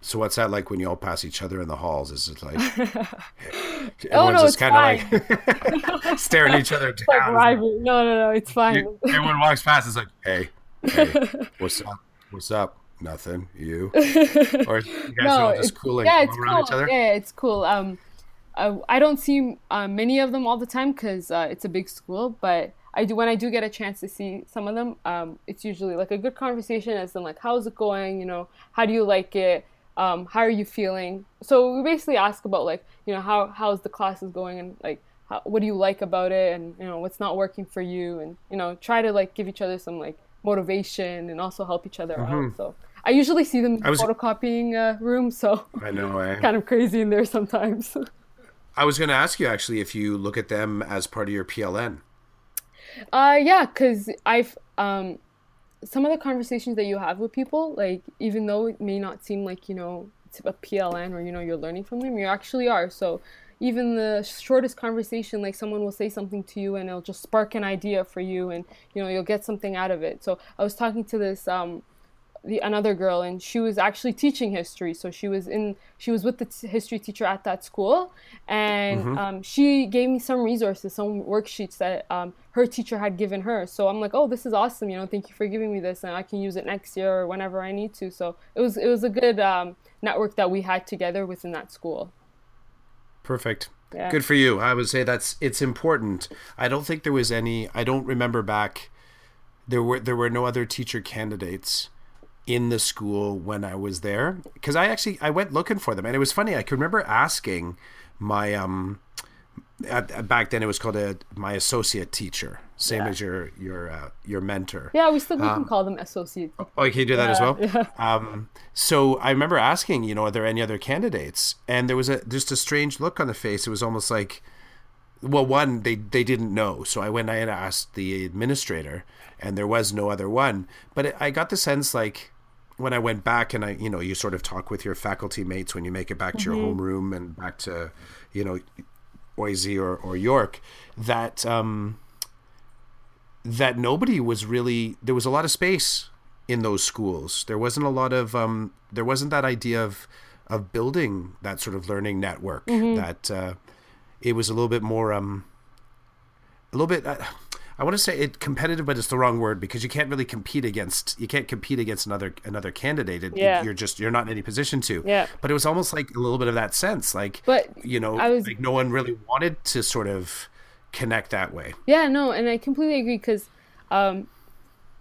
So what's that like when you all pass each other in the halls? Is it like [laughs] Oh, no, just kind of like [laughs] staring at each other [laughs] down? Like rival. No, no, no, it's fine. You- everyone walks past. It's like, hey, hey, what's up? What's up? Nothing. You? or you guys no, are all just cool and yeah, it's cool. each other? Yeah, it's cool. Um, I, I don't see uh, many of them all the time because uh, it's a big school, but I do when I do get a chance to see some of them. Um, it's usually like a good conversation as in like how's it going? You know, how do you like it? Um, how are you feeling? So we basically ask about like you know how how's the classes going and like how, what do you like about it and you know what's not working for you and you know try to like give each other some like motivation and also help each other mm-hmm. out. So I usually see them in was, photocopying uh, room, so I know eh? [laughs] kind of crazy in there sometimes. [laughs] I was going to ask you actually if you look at them as part of your PLN. Uh, yeah, because I've um, some of the conversations that you have with people, like even though it may not seem like you know it's a PLN or you know you're learning from them, you actually are. So even the shortest conversation, like someone will say something to you and it'll just spark an idea for you, and you know you'll get something out of it. So I was talking to this um, the another girl and she was actually teaching history. So she was in she was with the t- history teacher at that school and mm-hmm. um, she gave me some resources some worksheets that um, her teacher had given her. So i'm like oh this is awesome you know thank you for giving me this and i can use it next year or whenever i need to. So it was it was a good um, network that we had together within that school. Perfect. Yeah. good for you. I would say that's it's important. I don't think there was any i don't remember back there were there were no other teacher candidates in the school when I was there because I actually I went looking for them and it was funny I could remember asking my um at, back then it was called a my associate teacher same yeah. as your your uh, your mentor yeah we still we um, can call them associate oh you can you do that yeah, as well yeah. um so I remember asking you know are there any other candidates and there was a just a strange look on the face it was almost like well one they they didn't know so I went I had asked the administrator and there was no other one but it, I got the sense like when I went back and I, you know, you sort of talk with your faculty mates when you make it back to mm-hmm. your homeroom and back to, you know, OISE or, or York, that um, that nobody was really there was a lot of space in those schools. There wasn't a lot of um, there wasn't that idea of of building that sort of learning network. Mm-hmm. That uh, it was a little bit more um, a little bit. Uh, I want to say it competitive, but it's the wrong word because you can't really compete against you can't compete against another another candidate. Yeah. you're just you're not in any position to. Yeah. But it was almost like a little bit of that sense, like but you know, I was, like no one really wanted to sort of connect that way. Yeah, no, and I completely agree because um,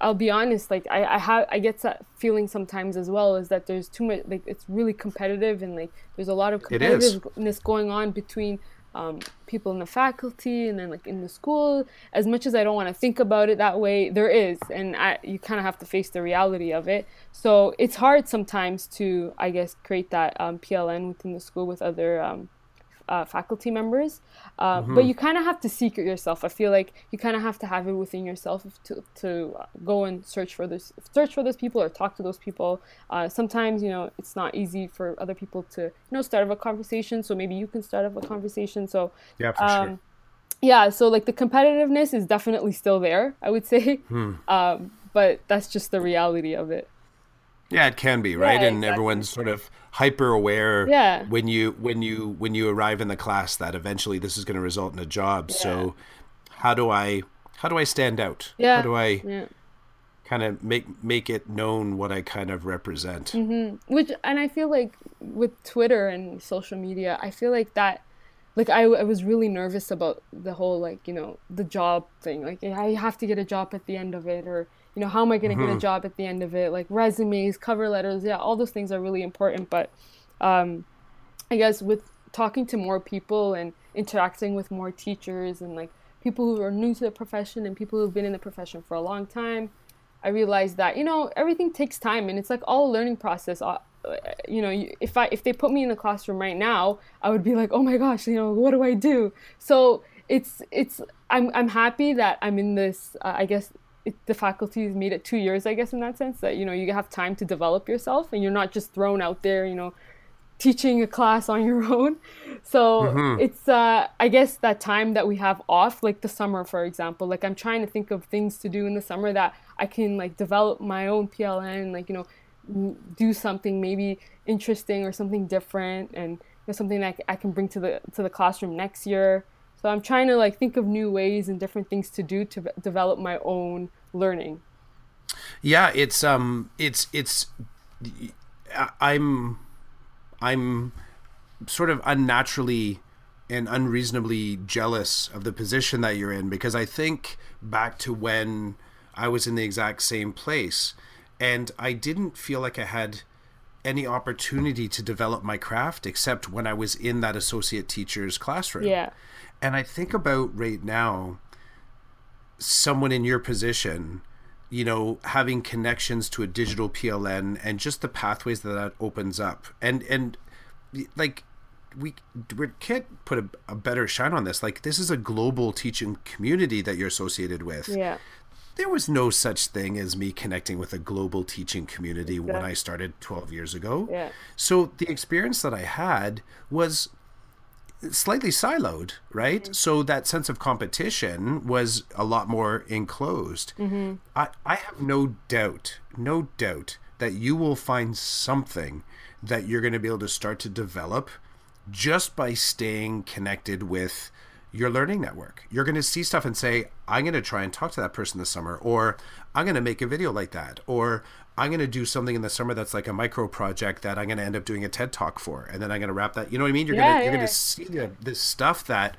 I'll be honest, like I, I have I get that feeling sometimes as well is that there's too much like it's really competitive and like there's a lot of competitiveness going on between um, people in the faculty and then like in the school. As much as i don't want to think about it that way there is and I, you kind of have to face the reality of it. So it's hard sometimes to i guess create that um, pln within the school with other um, uh, faculty members. Uh, mm-hmm. But you kind of have to seek it yourself. I feel like you kind of have to have it within yourself to, to go and search for those search for those people or talk to those people. Uh, sometimes you know it's not easy for other people to you know start up a conversation. So maybe you can start up a conversation. So yeah, for um, sure. Yeah, so like the competitiveness is definitely still there. I would say, hmm. [laughs] um, but that's just the reality of it. Yeah, it can be right, yeah, and exactly. everyone's sort of hyper aware yeah. when you when you when you arrive in the class that eventually this is going to result in a job yeah. so how do i how do i stand out yeah. how do i yeah. kind of make make it known what i kind of represent mm-hmm. which and i feel like with twitter and social media i feel like that like I, I was really nervous about the whole like you know the job thing like i have to get a job at the end of it or you know, how am I going to mm-hmm. get a mm-hmm. job at the end of it? Like resumes, cover letters, yeah, all those things are really important. But um, I guess with talking to more people and interacting with more teachers and like people who are new to the profession and people who've been in the profession for a long time, I realized that you know everything takes time and it's like all a learning process. Uh, you know, if I if they put me in the classroom right now, I would be like, oh my gosh, you know, what do I do? So it's it's I'm I'm happy that I'm in this uh, I guess it, the faculties made it two years, I guess, in that sense that you know you have time to develop yourself and you're not just thrown out there, you know, teaching a class on [laughs] your own. So mm-hmm. it's uh, I guess that time that we have off, like the summer, for example. Like I'm trying to think of things to do in the summer that I can like develop my own PLN, like you know, do something maybe interesting or something different, and you know, something that I can bring to the to the classroom next year. So I'm trying to like think of new ways and different things to do to develop my own learning. Yeah, it's um it's it's I'm I'm sort of unnaturally and unreasonably jealous of the position that you're in because I think back to when I was in the exact same place and I didn't feel like I had any opportunity to develop my craft except when I was in that associate teacher's classroom. Yeah. And I think about right now someone in your position you know having connections to a digital pln and just the pathways that that opens up and and like we we can't put a, a better shine on this like this is a global teaching community that you're associated with Yeah. there was no such thing as me connecting with a global teaching community when I started 12 years ago. Yeah. So the experience that I had was slightly siloed, right? Mm-hmm. So that sense of competition was a lot more enclosed. Mm-hmm. I, I have no doubt, no doubt that you will find something that you're going to be able to start to develop just by staying connected with your learning network. You're going to see stuff and say, I'm going to try and talk to that person this summer, or I'm going to make a video like that, or I'm going to do something in the summer that's like a micro project that I'm going to end up doing a TED talk for, and then I'm going to wrap that. You know what I mean? You're Yeah, going to you're yeah. going to see the, this stuff that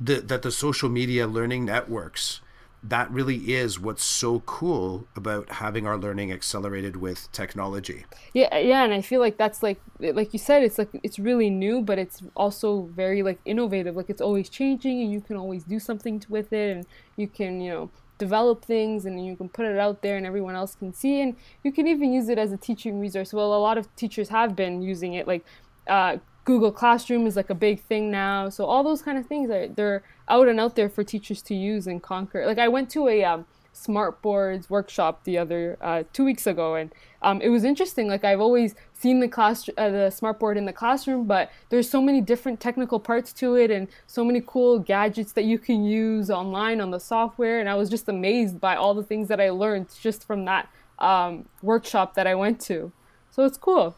the that the social media learning networks that really is what's so cool about having our learning accelerated with technology. Yeah, yeah, and I feel like that's like like you said, it's like it's really new, but it's also very like innovative. Like it's always changing, and you can always do something with it, and you can you know develop things, and you can put it out there, and everyone else can see, and you can even use it as a teaching resource. Well, a lot of teachers have been using it, like. Uh, Google Classroom is like a big thing now, so all those kind of things are they're out and out there for teachers to use and conquer. Like I went to a um, smart boards workshop the other uh, two weeks ago, and um, it was interesting. Like I've always seen the class uh, the smart board in the classroom, but there's so many different technical parts to it, and so many cool gadgets that you can use online on the software. And I was just amazed by all the things that I learned just from that um, workshop that I went to. So it's cool.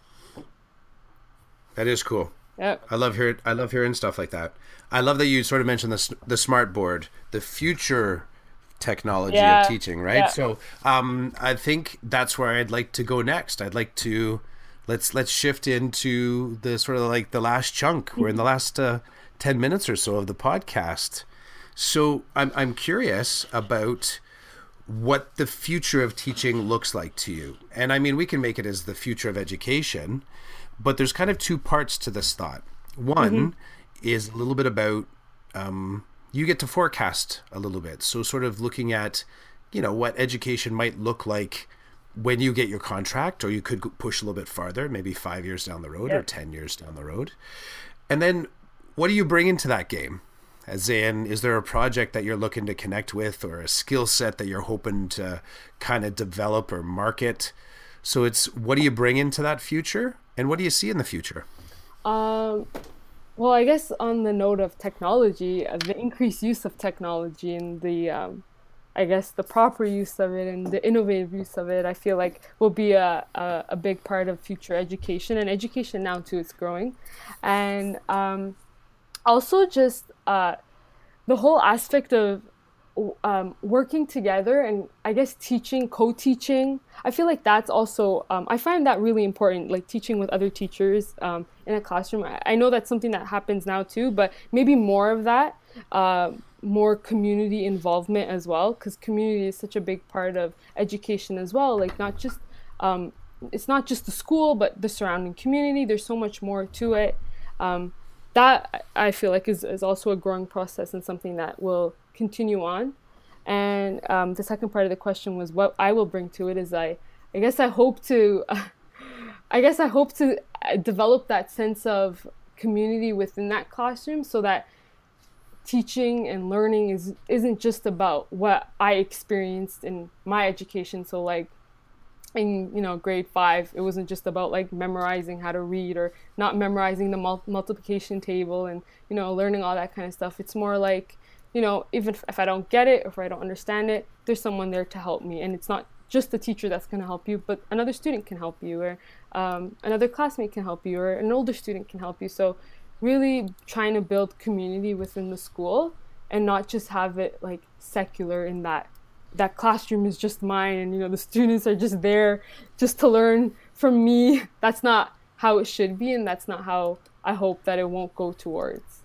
That is cool. Yep. I love hearing I love hearing stuff like that. I love that you sort of mentioned the the smart board, the future technology Yeah, of teaching, right? yeah. So, um, I think that's where I'd like to go next. I'd like to let's let's shift into the sort of like the last chunk. We're in the last uh, ten minutes or so of the podcast. So, I'm I'm curious about what the future of teaching looks like to you. And I mean, we can make it as the future of education, but there's kind of two parts to this thought. One is a little bit about um, you get to forecast a little bit. So, sort of looking at, you know, what education might look like when you get your contract, or you could push a little bit farther, maybe five years down the road or 10 years down the road. And then what do you bring into that game? As in, is there a project that you're looking to connect with or a skill set that you're hoping to kind of develop or market? So it's what do you bring into that future and what do you see in the future? Um, well, I guess on the note of technology, uh, the increased use of technology and the, um, I guess the proper use of it and the innovative use of it, I feel like will be a, a, a big part of future education and education now too. is growing, and um, also just uh, the whole aspect of um, working together and I guess teaching, co-teaching. I feel like that's also um, I find that really important, like teaching with other teachers um, in a classroom. I, I know that's something that happens now too, but maybe more of that, uh, more community involvement as well, because community is such a big part of education as well. Like not just um, it's not just the school, but the surrounding community. There's so much more to it. Um, that I feel like is, is also a growing process and something that will continue on. And um, the second part of the question was what I will bring to it is I, I guess I hope to, [laughs] I guess I hope to uh, develop that sense of community within that classroom so that teaching and learning is isn't just about what I experienced in my education. So like in you know grade five it wasn't just about like memorizing how to read or not memorizing the mul- multiplication table and you know learning all that kind of stuff it's more like you know even if, if i don't get it or if i don't understand it there's someone there to help me and it's not just the teacher that's going to help you but another student can help you or um, another classmate can help you or an older student can help you. So really trying to build community within the school and not just have it like secular in that that classroom is just mine and you know the students are just there just to learn from me, [laughs] that's not how it should be, and that's not how I hope that it won't go towards.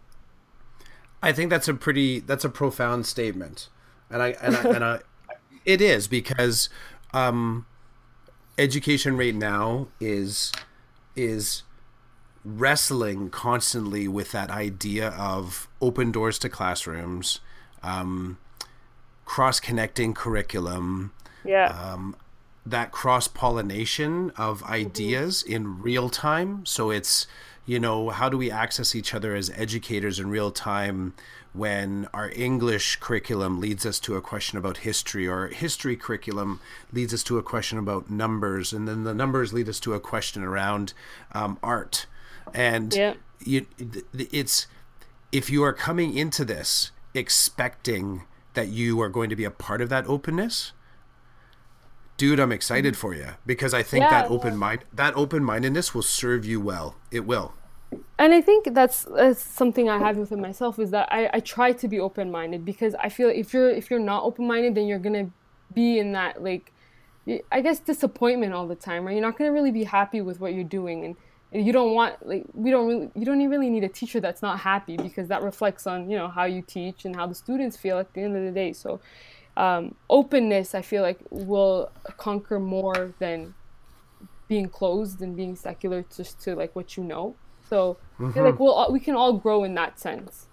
I think that's a pretty that's a profound statement, and I and I, and I [laughs] it is because um, education right now is is wrestling constantly with that idea of open doors to classrooms, um, cross connecting curriculum, Yeah. um, that cross pollination of ideas in real time. So it's, you know, how do we access each other as educators in real time when our English curriculum leads us to a question about history, or history curriculum leads us to a question about numbers, and then the numbers lead us to a question around um, art. And Yeah. you, it's if you are coming into this expecting that you are going to be a part of that openness, dude, I'm excited for you because I think Yeah, that open mind that open mindedness will serve you well. It will. And I think that's, that's something I have within myself is that I, I try to be open minded because I feel if you're if you're not open minded, then you're gonna be in that like, I guess disappointment all the time, right? You're not gonna really be happy with what you're doing, and, you don't want like we don't really you don't really need a teacher that's not happy because that reflects on you know how you teach and how the students feel at the end of the day. So. Um, openness, I feel like, will conquer more than being closed and being secular just to like what you know. So feel like we'll we can all grow in that sense.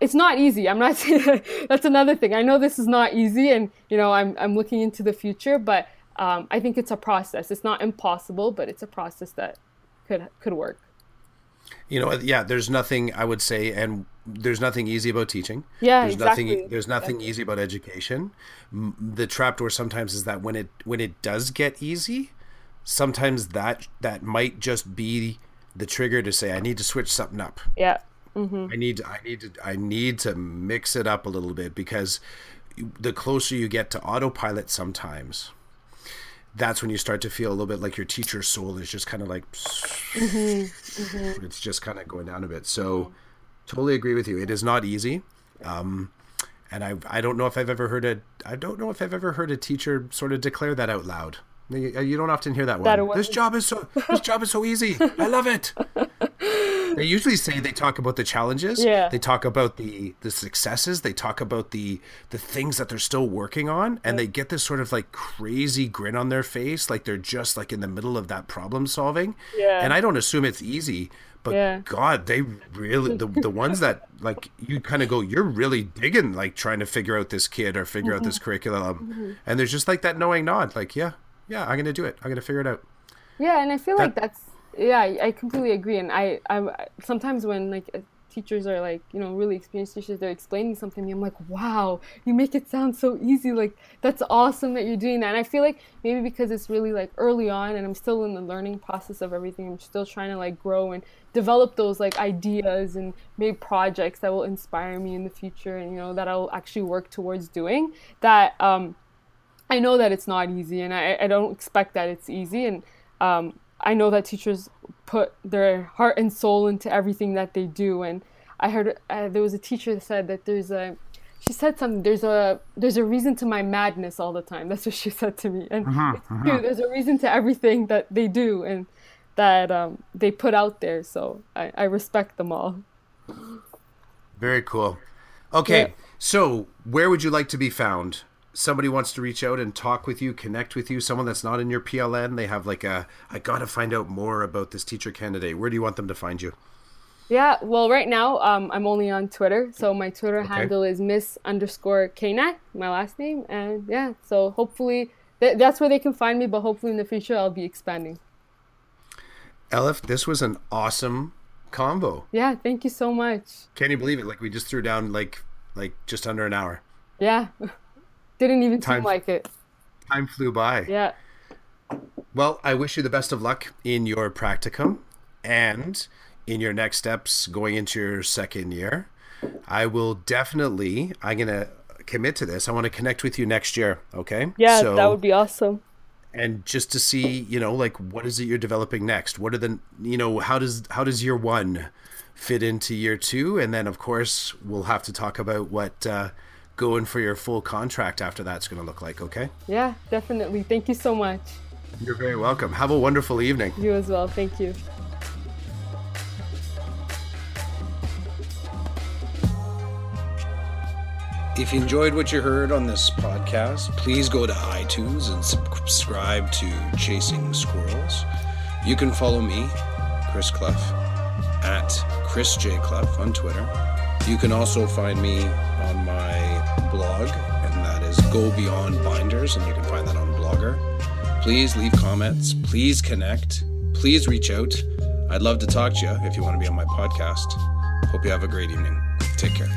It's not easy. I'm not [laughs] saying that's another thing. I know this is not easy, and you know I'm I'm looking into the future, but um, I think it's a process. It's not impossible, but it's a process that could could work. You know, yeah, there's nothing I would say and there's nothing easy about teaching. Yeah, there's exactly. nothing there's nothing easy about education. The trapdoor sometimes is that when it when it does get easy, sometimes that that might just be the trigger to say I need to switch something up. Yeah. I need I need to I need to mix it up a little bit because the closer you get to autopilot sometimes that's when you start to feel a little bit like your teacher's soul is just kind of like it's just kind of going down a bit. So totally agree with you. It is not easy um, and I, I don't know if I've ever heard a I don't know if I've ever heard a teacher sort of declare that out loud you, you don't often hear that one That this job is so this job is so easy. I love it. [laughs] They usually say they talk about the challenges. Yeah. they talk about the the successes. They talk about the the things that they're still working on. And they get this sort of like crazy grin on their face like they're just like in the middle of that problem solving. Yeah. and i don't assume it's easy but Yeah. god they really the, the ones that like you kind of go you're really digging like trying to figure out this kid or figure out this Mm-hmm. curriculum. And there's just like that knowing nod like yeah yeah i'm gonna do it i'm gonna figure it out Yeah, and I feel like that's yeah, I, I completely agree. And I, I sometimes when like uh, teachers are like you know really experienced teachers, they're explaining something to me. I'm like, wow, you make it sound so easy. Like that's awesome that you're doing that. And I feel like maybe because it's really like early on, and I'm still in the learning process of everything. I'm still trying to like grow and develop those like ideas and make projects that will inspire me in the future, and you know that I'll actually work towards doing. That um, I know that it's not easy, and I, I don't expect that it's easy. And um, I know that teachers put their heart and soul into everything that they do. And I heard uh, there was a teacher that said that there's a, she said something. There's a there's a reason to my madness all the time. That's what she [laughs] said to me. And it's true. There's a reason to everything that they do and that um, they put out there. So I, I respect them all. Very cool. Okay, Yeah. so where would you like to be found? Somebody wants to reach out and talk with you, connect with you. Someone that's not in your PLN, they have like a, I got to find out more about this teacher candidate. Where do you want them to find you? Yeah, well, right now um, I'm only on Twitter, so my Twitter handle is Miss underscore Knat, my last name, and yeah, so hopefully th- that's where they can find me. But hopefully in the future I'll be expanding. Elif, this was an awesome combo. Yeah, thank you so much. Can you believe it? Like we just threw down like like just under an hour. Yeah, [laughs] didn't even Time- seem like it. Time flew by. Yeah, Well, I wish you the best of luck in your practicum and in your next steps going into your second year. I will definitely, I'm going to commit to this. I want to connect with you next year. Okay. yeah, So, that would be awesome. and just to see, you know, like what is it you're developing next? What are the, you know, how does, how does year one fit into year two? And then of course we'll have to talk about what, uh, going for your full contract after that's going to look like. Okay. Yeah, definitely. Thank you so much. You're very welcome. Have a wonderful evening. You as well. Thank you. If you enjoyed what you heard on this podcast, please go to iTunes and subscribe to Chasing Squirrels. You can follow me, Chris Clough, at Chris J. Clough on Twitter. You can also find me on my blog, and that is Go Beyond Binders, and you can find that on Blogger. Please leave comments. Please connect. Please reach out. I'd love to talk to you if you want to be on my podcast. Hope you have a great evening. Take care.